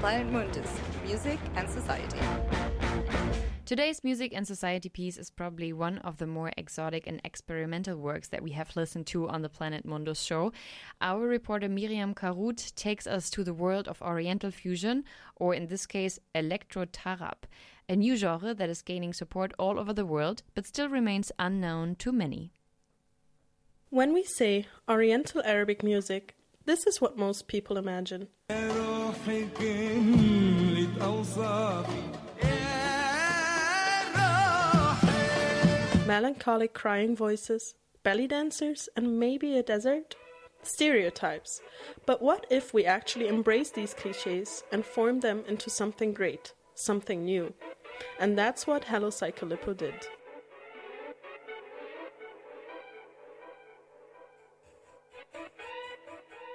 Planet Mundus Music and Society. Today's Music and Society piece is probably one of the more exotic and experimental works that we have listened to on the Planet Mundus show. Our reporter Miriam Karut takes us to the world of Oriental fusion, or in this case, electro tarab, a new genre that is gaining support all over the world but still remains unknown to many. When we say Oriental Arabic music, this is what most people imagine. Melancholic crying voices, belly dancers, and maybe a desert? Stereotypes. But what if we actually embrace these cliches and form them into something great, something new? And that's what Hello Psychaleppo did.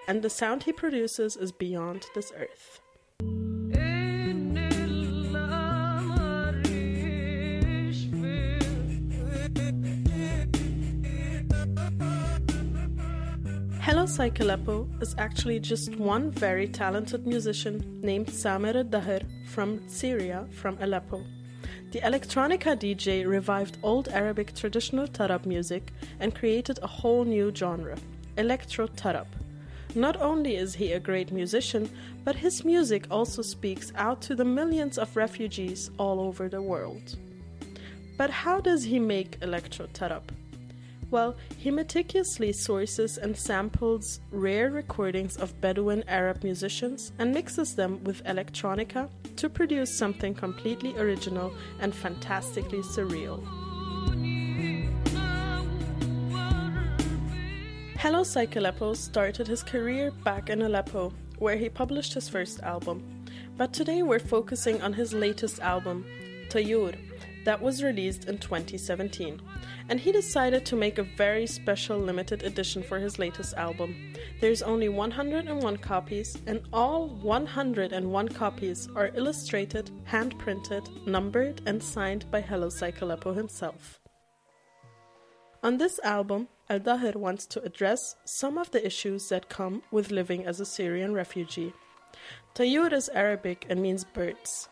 And the sound he produces is beyond this earth. Hello Psychaleppo is actually just one very talented musician named Samer Daher from Syria, from Aleppo. The electronica DJ revived old Arabic traditional tarab music and created a whole new genre, electro tarab. Not only is he a great musician, but his music also speaks out to the millions of refugees all over the world. But how does he make electro tarab? Well, he meticulously sources and samples rare recordings of Bedouin Arab musicians and mixes them with electronica to produce something completely original and fantastically surreal. Hello Psych started his career back in Aleppo, where he published his first album. But today we're focusing on his latest album, Tayur, that was released in 2017. And he decided to make a very special limited edition for his latest album. There's only 101 copies, and all 101 copies are illustrated, hand printed, numbered, and signed by Hello Psychaleppo himself. On this album, Al Dahir wants to address some of the issues that come with living as a Syrian refugee. Tayur is Arabic and means birds.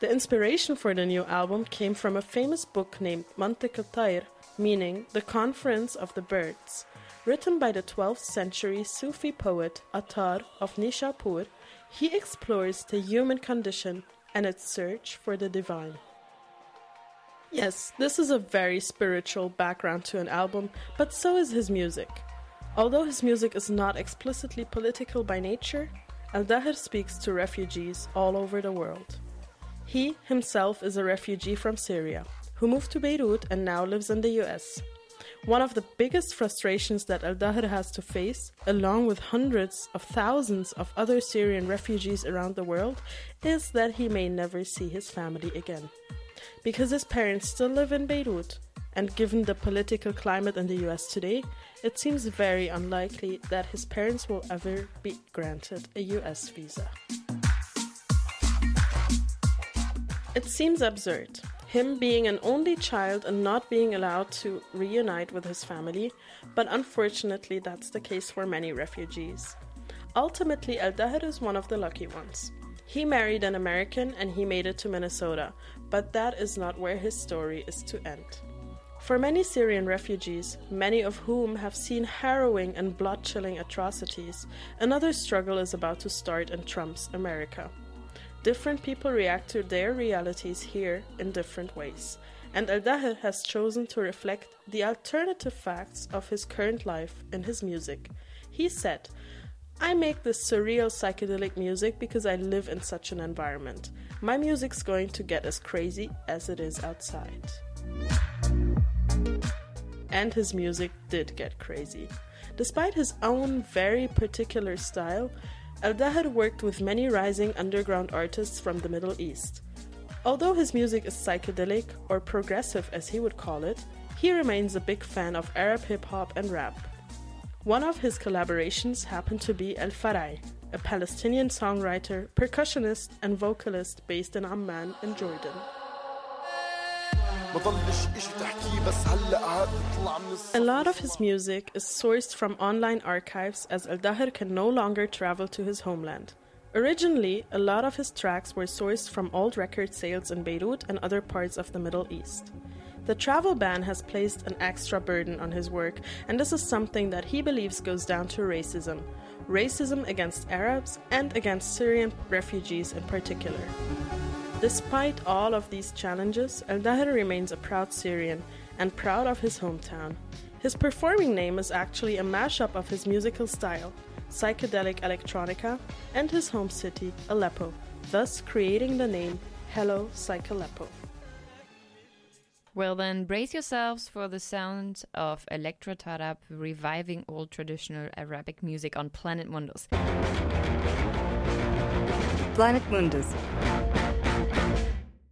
The inspiration for the new album came from a famous book named Mantik al Tayr, meaning the Conference of the Birds, written by the 12th century Sufi poet Attar of Nishapur. He explores the human condition and its search for the divine. Yes, this is a very spiritual background to an album, but so is his music. Although his music is not explicitly political by nature, Al Dahir speaks to refugees all over the world. He himself is a refugee from Syria, who moved to Beirut and now lives in the US. One of the biggest frustrations that Al Dahir has to face, along with hundreds of thousands of other Syrian refugees around the world, is that he may never see his family again. Because his parents still live in Beirut, and given the political climate in the US today, it seems very unlikely that his parents will ever be granted a US visa. It seems absurd, him being an only child and not being allowed to reunite with his family, but unfortunately, that's the case for many refugees. Ultimately, Al Dahir is one of the lucky ones. He married an American and he made it to Minnesota, but that is not where his story is to end. For many Syrian refugees, many of whom have seen harrowing and blood chilling atrocities, another struggle is about to start in Trump's America. Different people react to their realities here in different ways, and Al Dahir has chosen to reflect the alternative facts of his current life in his music. He said, I make this surreal psychedelic music because I live in such an environment. My music's going to get as crazy as it is outside. And his music did get crazy. Despite his own very particular style, Al Dahir worked with many rising underground artists from the Middle East. Although his music is psychedelic, or progressive as he would call it, he remains a big fan of Arab hip hop and rap. One of his collaborations happened to be El Farai, a Palestinian songwriter, percussionist, and vocalist based in Amman in Jordan. A lot of his music is sourced from online archives as Al Dahir can no longer travel to his homeland. Originally, a lot of his tracks were sourced from old record sales in Beirut and other parts of the Middle East. The travel ban has placed an extra burden on his work, and this is something that he believes goes down to racism racism against Arabs and against Syrian refugees in particular. Despite all of these challenges, El Daher remains a proud Syrian and proud of his hometown. His performing name is actually a mashup of his musical style, psychedelic electronica, and his home city, Aleppo, thus creating the name Hello Psych Aleppo. Well, then, brace yourselves for the sound of Electro Tarab reviving old traditional Arabic music on Planet Mundus. Planet Mundus.